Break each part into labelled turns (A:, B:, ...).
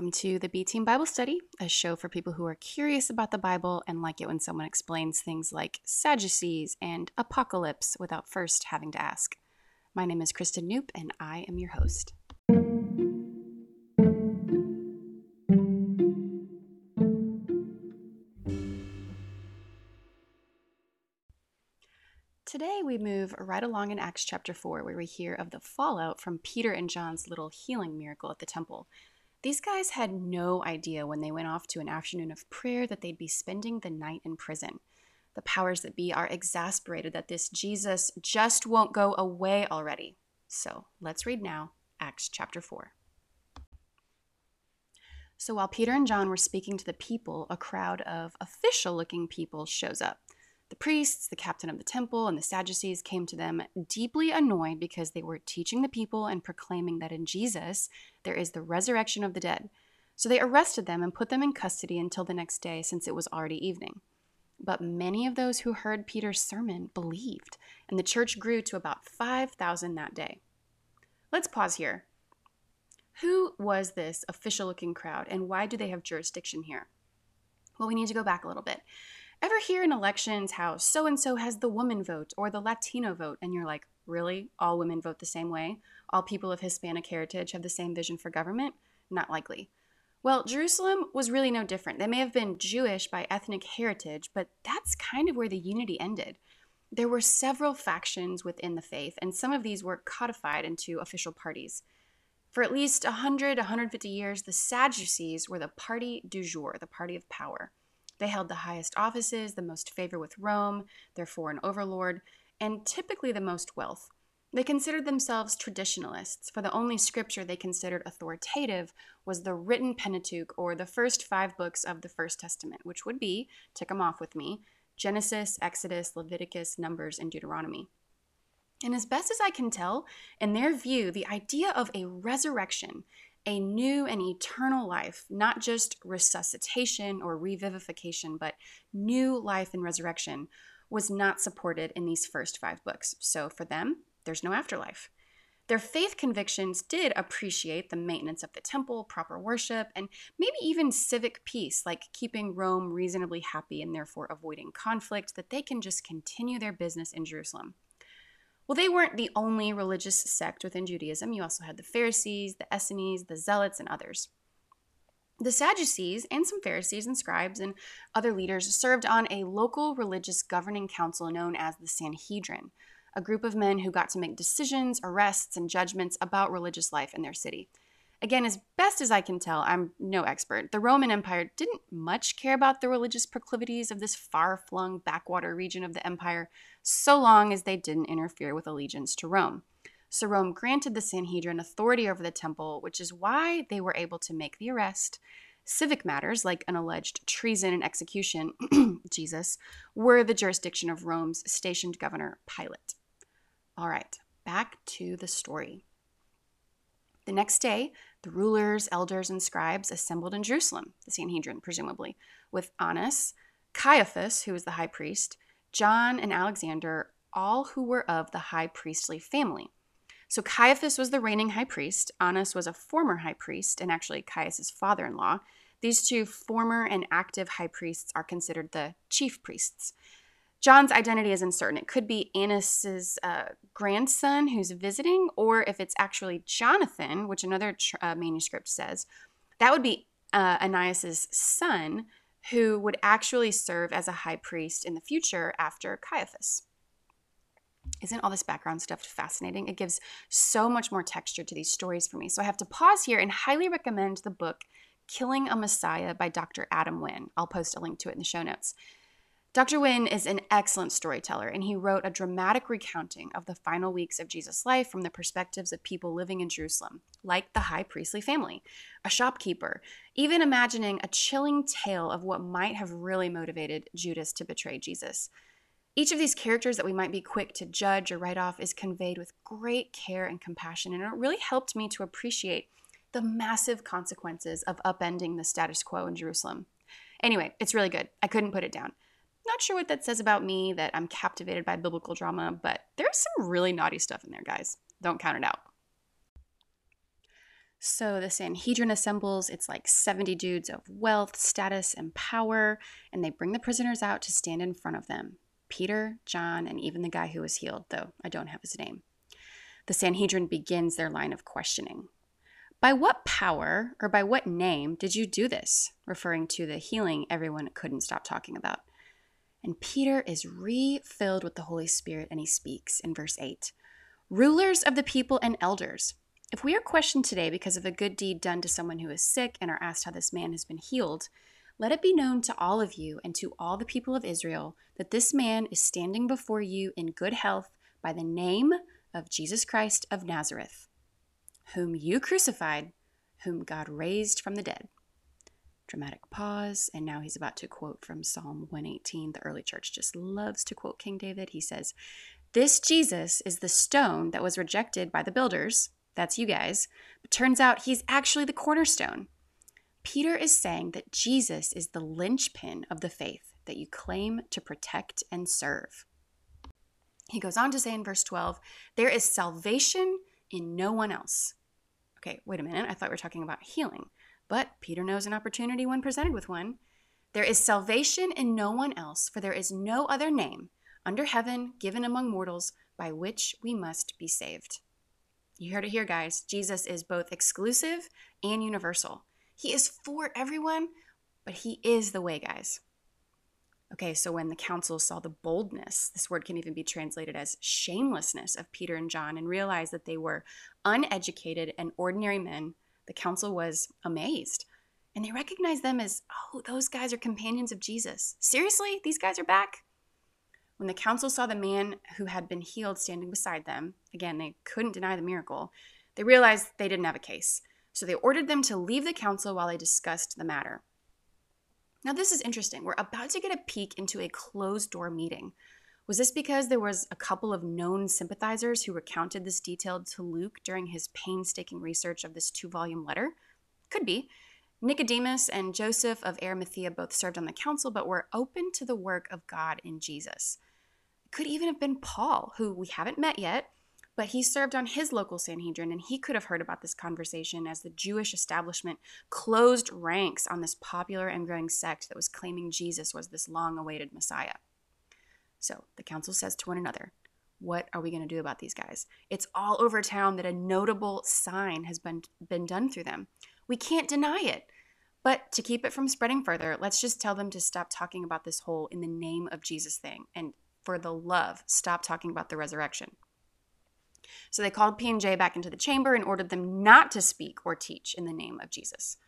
A: Welcome to the B Team Bible Study, a show for people who are curious about the Bible and like it when someone explains things like Sadducees and apocalypse without first having to ask. My name is Kristen Knoop, and I am your host. Today, we move right along in Acts chapter 4, where we hear of the fallout from Peter and John's little healing miracle at the temple. These guys had no idea when they went off to an afternoon of prayer that they'd be spending the night in prison. The powers that be are exasperated that this Jesus just won't go away already. So let's read now Acts chapter 4. So while Peter and John were speaking to the people, a crowd of official looking people shows up. The priests, the captain of the temple, and the Sadducees came to them deeply annoyed because they were teaching the people and proclaiming that in Jesus there is the resurrection of the dead. So they arrested them and put them in custody until the next day, since it was already evening. But many of those who heard Peter's sermon believed, and the church grew to about 5,000 that day. Let's pause here. Who was this official looking crowd, and why do they have jurisdiction here? Well, we need to go back a little bit. Ever hear in elections how so and so has the woman vote or the Latino vote? And you're like, really? All women vote the same way? All people of Hispanic heritage have the same vision for government? Not likely. Well, Jerusalem was really no different. They may have been Jewish by ethnic heritage, but that's kind of where the unity ended. There were several factions within the faith, and some of these were codified into official parties. For at least 100, 150 years, the Sadducees were the party du jour, the party of power. They held the highest offices, the most favor with Rome, their foreign overlord, and typically the most wealth. They considered themselves traditionalists, for the only scripture they considered authoritative was the written Pentateuch, or the first five books of the First Testament, which would be, tick them off with me, Genesis, Exodus, Leviticus, Numbers, and Deuteronomy. And as best as I can tell, in their view, the idea of a resurrection a new and eternal life, not just resuscitation or revivification, but new life and resurrection, was not supported in these first five books. So for them, there's no afterlife. Their faith convictions did appreciate the maintenance of the temple, proper worship, and maybe even civic peace, like keeping Rome reasonably happy and therefore avoiding conflict, that they can just continue their business in Jerusalem. Well, they weren't the only religious sect within Judaism. You also had the Pharisees, the Essenes, the Zealots, and others. The Sadducees and some Pharisees and scribes and other leaders served on a local religious governing council known as the Sanhedrin, a group of men who got to make decisions, arrests, and judgments about religious life in their city. Again, as best as I can tell, I'm no expert. The Roman Empire didn't much care about the religious proclivities of this far flung backwater region of the empire, so long as they didn't interfere with allegiance to Rome. So Rome granted the Sanhedrin authority over the temple, which is why they were able to make the arrest. Civic matters, like an alleged treason and execution, Jesus, were the jurisdiction of Rome's stationed governor, Pilate. All right, back to the story. The next day, the rulers, elders, and scribes assembled in Jerusalem, the Sanhedrin, presumably, with Annas, Caiaphas, who was the high priest, John, and Alexander, all who were of the high priestly family. So Caiaphas was the reigning high priest. Annas was a former high priest, and actually Caiaphas' father in law. These two former and active high priests are considered the chief priests. John's identity is uncertain. It could be Annas's uh, grandson who's visiting, or if it's actually Jonathan, which another uh, manuscript says, that would be uh, Ananias's son, who would actually serve as a high priest in the future after Caiaphas. Isn't all this background stuff fascinating? It gives so much more texture to these stories for me. So I have to pause here and highly recommend the book Killing a Messiah by Dr. Adam Winn. I'll post a link to it in the show notes. Dr. Winn is an excellent storyteller, and he wrote a dramatic recounting of the final weeks of Jesus' life from the perspectives of people living in Jerusalem, like the high priestly family, a shopkeeper, even imagining a chilling tale of what might have really motivated Judas to betray Jesus. Each of these characters that we might be quick to judge or write off is conveyed with great care and compassion, and it really helped me to appreciate the massive consequences of upending the status quo in Jerusalem. Anyway, it's really good. I couldn't put it down. Not sure what that says about me that I'm captivated by biblical drama, but there's some really naughty stuff in there, guys. Don't count it out. So the Sanhedrin assembles. It's like 70 dudes of wealth, status, and power, and they bring the prisoners out to stand in front of them Peter, John, and even the guy who was healed, though I don't have his name. The Sanhedrin begins their line of questioning. By what power or by what name did you do this? Referring to the healing everyone couldn't stop talking about. And Peter is refilled with the Holy Spirit and he speaks in verse 8 Rulers of the people and elders, if we are questioned today because of a good deed done to someone who is sick and are asked how this man has been healed, let it be known to all of you and to all the people of Israel that this man is standing before you in good health by the name of Jesus Christ of Nazareth, whom you crucified, whom God raised from the dead. Dramatic pause, and now he's about to quote from Psalm 118. The early church just loves to quote King David. He says, This Jesus is the stone that was rejected by the builders that's you guys. But turns out he's actually the cornerstone. Peter is saying that Jesus is the linchpin of the faith that you claim to protect and serve. He goes on to say in verse 12, there is salvation in no one else. Okay, wait a minute. I thought we were talking about healing. But Peter knows an opportunity when presented with one. There is salvation in no one else, for there is no other name under heaven given among mortals by which we must be saved. You heard it here, guys. Jesus is both exclusive and universal. He is for everyone, but he is the way, guys. Okay, so when the council saw the boldness, this word can even be translated as shamelessness of Peter and John, and realized that they were uneducated and ordinary men, the council was amazed. And they recognized them as, oh, those guys are companions of Jesus. Seriously? These guys are back? When the council saw the man who had been healed standing beside them, again, they couldn't deny the miracle, they realized they didn't have a case. So they ordered them to leave the council while they discussed the matter. Now, this is interesting. We're about to get a peek into a closed door meeting. Was this because there was a couple of known sympathizers who recounted this detail to Luke during his painstaking research of this two volume letter? Could be. Nicodemus and Joseph of Arimathea both served on the council, but were open to the work of God in Jesus could even have been Paul, who we haven't met yet, but he served on his local Sanhedrin and he could have heard about this conversation as the Jewish establishment closed ranks on this popular and growing sect that was claiming Jesus was this long awaited Messiah. So the council says to one another, What are we going to do about these guys? It's all over town that a notable sign has been, been done through them. We can't deny it. But to keep it from spreading further, let's just tell them to stop talking about this whole in the name of Jesus thing and for the love, stop talking about the resurrection. So they called P&J back into the chamber and ordered them not to speak or teach in the name of Jesus.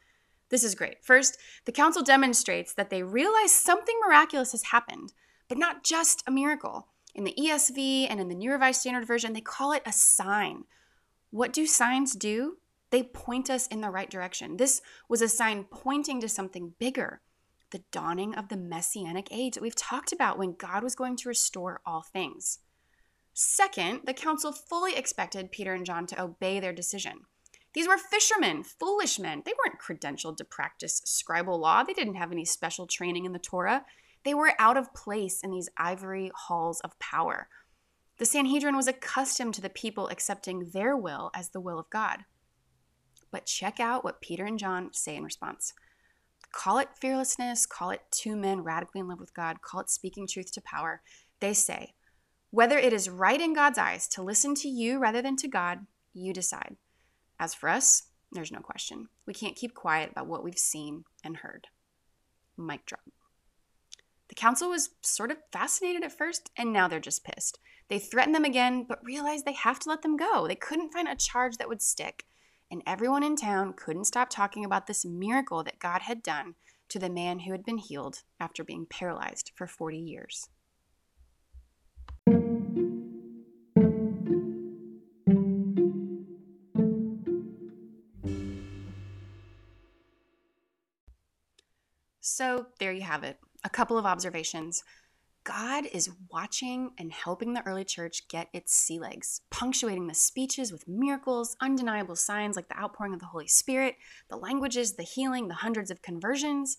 A: This is great. First, the council demonstrates that they realize something miraculous has happened, but not just a miracle. In the ESV and in the New Revised Standard Version, they call it a sign. What do signs do? They point us in the right direction. This was a sign pointing to something bigger, the dawning of the messianic age that we've talked about when God was going to restore all things. Second, the council fully expected Peter and John to obey their decision. These were fishermen, foolish men. They weren't credentialed to practice scribal law. They didn't have any special training in the Torah. They were out of place in these ivory halls of power. The Sanhedrin was accustomed to the people accepting their will as the will of God. But check out what Peter and John say in response. Call it fearlessness, call it two men radically in love with God, call it speaking truth to power. They say, whether it is right in God's eyes to listen to you rather than to God, you decide. As for us, there's no question. We can't keep quiet about what we've seen and heard. Mic drop. The council was sort of fascinated at first, and now they're just pissed. They threaten them again, but realize they have to let them go. They couldn't find a charge that would stick and everyone in town couldn't stop talking about this miracle that God had done to the man who had been healed after being paralyzed for 40 years. So, there you have it. A couple of observations. God is watching and helping the early church get its sea legs, punctuating the speeches with miracles, undeniable signs like the outpouring of the Holy Spirit, the languages, the healing, the hundreds of conversions.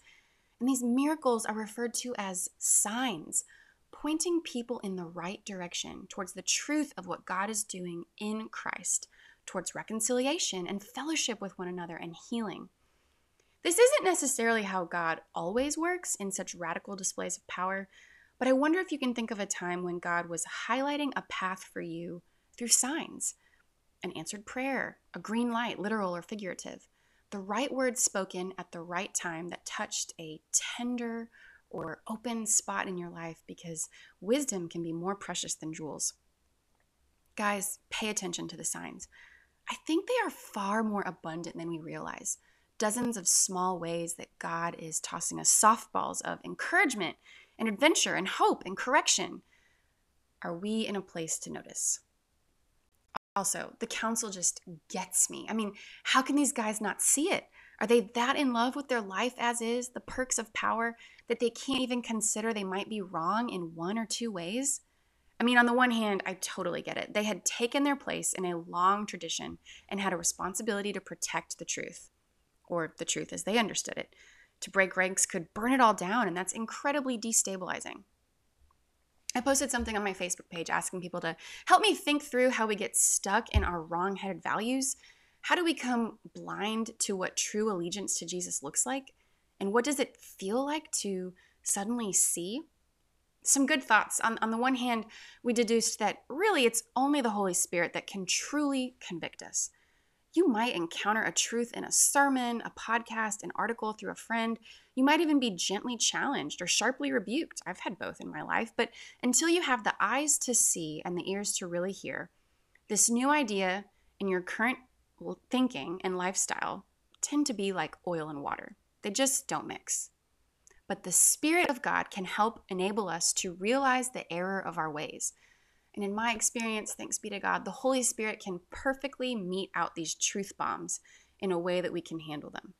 A: And these miracles are referred to as signs, pointing people in the right direction towards the truth of what God is doing in Christ, towards reconciliation and fellowship with one another and healing. This isn't necessarily how God always works in such radical displays of power, but I wonder if you can think of a time when God was highlighting a path for you through signs an answered prayer, a green light, literal or figurative, the right words spoken at the right time that touched a tender or open spot in your life because wisdom can be more precious than jewels. Guys, pay attention to the signs. I think they are far more abundant than we realize. Dozens of small ways that God is tossing us softballs of encouragement and adventure and hope and correction. Are we in a place to notice? Also, the council just gets me. I mean, how can these guys not see it? Are they that in love with their life as is, the perks of power, that they can't even consider they might be wrong in one or two ways? I mean, on the one hand, I totally get it. They had taken their place in a long tradition and had a responsibility to protect the truth, or the truth as they understood it. To break ranks could burn it all down, and that's incredibly destabilizing. I posted something on my Facebook page asking people to help me think through how we get stuck in our wrong headed values. How do we come blind to what true allegiance to Jesus looks like? And what does it feel like to suddenly see? Some good thoughts. On, on the one hand, we deduced that really it's only the Holy Spirit that can truly convict us. You might encounter a truth in a sermon, a podcast, an article through a friend. You might even be gently challenged or sharply rebuked. I've had both in my life. But until you have the eyes to see and the ears to really hear, this new idea in your current thinking and lifestyle tend to be like oil and water. They just don't mix. But the Spirit of God can help enable us to realize the error of our ways and in my experience, thanks be to God, the Holy Spirit can perfectly mete out these truth bombs in a way that we can handle them.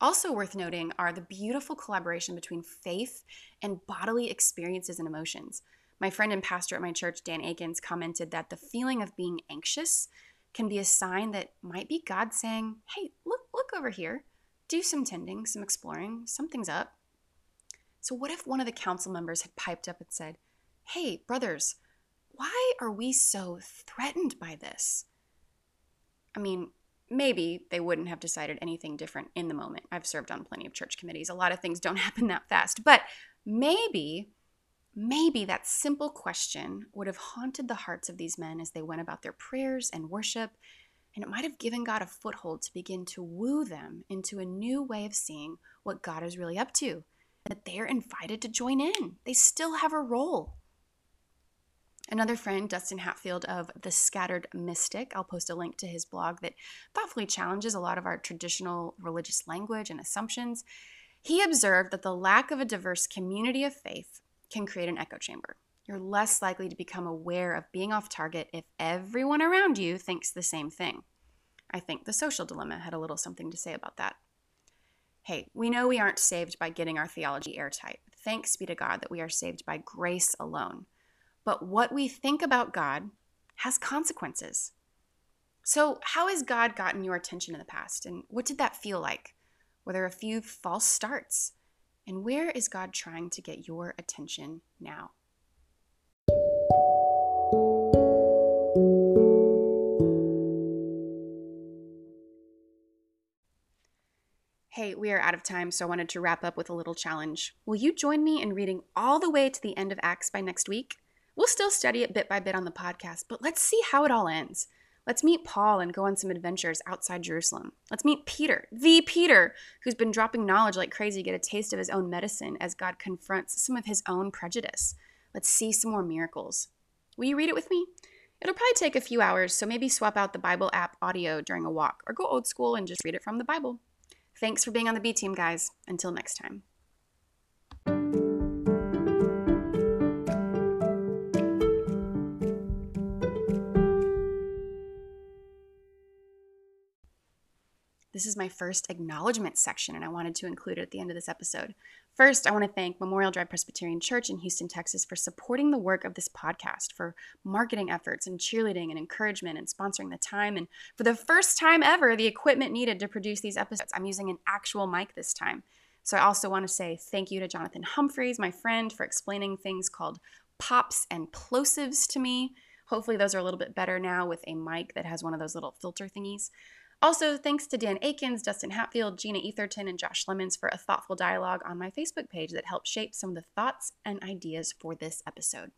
A: Also worth noting are the beautiful collaboration between faith and bodily experiences and emotions. My friend and pastor at my church, Dan Akins, commented that the feeling of being anxious can be a sign that might be God saying, Hey, look, look over here. Do some tending, some exploring, something's up. So, what if one of the council members had piped up and said, hey, brothers, why are we so threatened by this? I mean, maybe they wouldn't have decided anything different in the moment. I've served on plenty of church committees. A lot of things don't happen that fast. But maybe, maybe that simple question would have haunted the hearts of these men as they went about their prayers and worship. And it might have given God a foothold to begin to woo them into a new way of seeing what God is really up to. That they're invited to join in, they still have a role. Another friend, Dustin Hatfield of The Scattered Mystic, I'll post a link to his blog that thoughtfully challenges a lot of our traditional religious language and assumptions. He observed that the lack of a diverse community of faith can create an echo chamber. You're less likely to become aware of being off target if everyone around you thinks the same thing. I think the social dilemma had a little something to say about that. Hey, we know we aren't saved by getting our theology airtight. Thanks be to God that we are saved by grace alone. But what we think about God has consequences. So, how has God gotten your attention in the past? And what did that feel like? Were there a few false starts? And where is God trying to get your attention now? Hey, we are out of time, so I wanted to wrap up with a little challenge. Will you join me in reading all the way to the end of Acts by next week? We'll still study it bit by bit on the podcast, but let's see how it all ends. Let's meet Paul and go on some adventures outside Jerusalem. Let's meet Peter, the Peter, who's been dropping knowledge like crazy, to get a taste of his own medicine as God confronts some of his own prejudice. Let's see some more miracles. Will you read it with me? It'll probably take a few hours, so maybe swap out the Bible app audio during a walk or go old school and just read it from the Bible. Thanks for being on the B team, guys. Until next time. This is my first acknowledgement section, and I wanted to include it at the end of this episode. First, I want to thank Memorial Drive Presbyterian Church in Houston, Texas, for supporting the work of this podcast, for marketing efforts and cheerleading and encouragement and sponsoring the time. And for the first time ever, the equipment needed to produce these episodes. I'm using an actual mic this time. So I also want to say thank you to Jonathan Humphreys, my friend, for explaining things called pops and plosives to me Hopefully, those are a little bit better now with a mic that has one of those little filter thingies. Also, thanks to Dan Akins, Dustin Hatfield, Gina Etherton, and Josh Lemons for a thoughtful dialogue on my Facebook page that helped shape some of the thoughts and ideas for this episode.